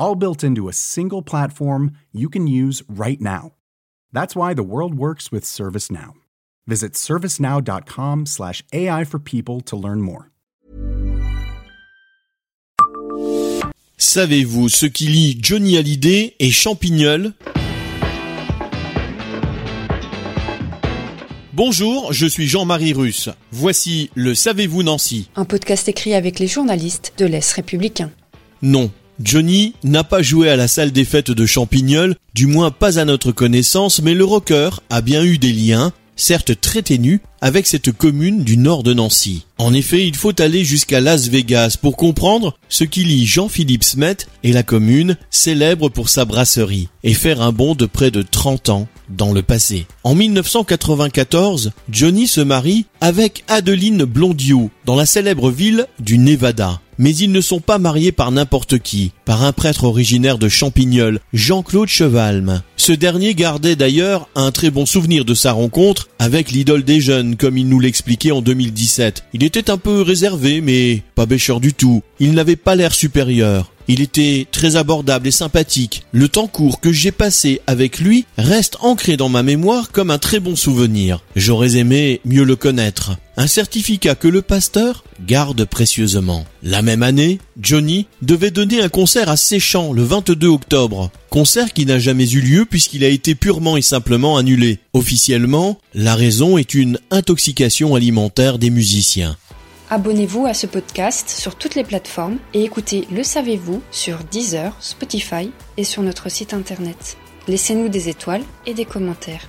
all built into a single platform you can use right now. That's why the world works with ServiceNow. Visit servicenow.com/slash AI for people to learn more. Savez-vous ce qui lie Johnny Hallyday et Champignol? Bonjour, je suis Jean-Marie Russe. Voici le Savez-vous Nancy Un podcast écrit avec les journalistes de l'Est républicain. Non, Johnny n'a pas joué à la salle des fêtes de Champignol, du moins pas à notre connaissance, mais le rocker a bien eu des liens, certes très ténus, avec cette commune du nord de Nancy. En effet, il faut aller jusqu'à Las Vegas pour comprendre ce qui lie Jean-Philippe Smet et la commune, célèbre pour sa brasserie, et faire un bond de près de 30 ans dans le passé. En 1994, Johnny se marie avec Adeline Blondiot dans la célèbre ville du Nevada. Mais ils ne sont pas mariés par n'importe qui, par un prêtre originaire de Champignol, Jean-Claude Chevalme. Ce dernier gardait d'ailleurs un très bon souvenir de sa rencontre avec l'idole des jeunes, comme il nous l'expliquait en 2017. Il était un peu réservé, mais pas bêcheur du tout. Il n'avait pas l'air supérieur. Il était très abordable et sympathique. Le temps court que j'ai passé avec lui reste ancré dans ma mémoire comme un très bon souvenir. J'aurais aimé mieux le connaître. Un certificat que le pasteur garde précieusement. La même année, Johnny devait donner un concert à Séchant le 22 octobre. Concert qui n'a jamais eu lieu puisqu'il a été purement et simplement annulé. Officiellement, la raison est une intoxication alimentaire des musiciens. Abonnez-vous à ce podcast sur toutes les plateformes et écoutez Le Savez-vous sur Deezer, Spotify et sur notre site internet. Laissez-nous des étoiles et des commentaires.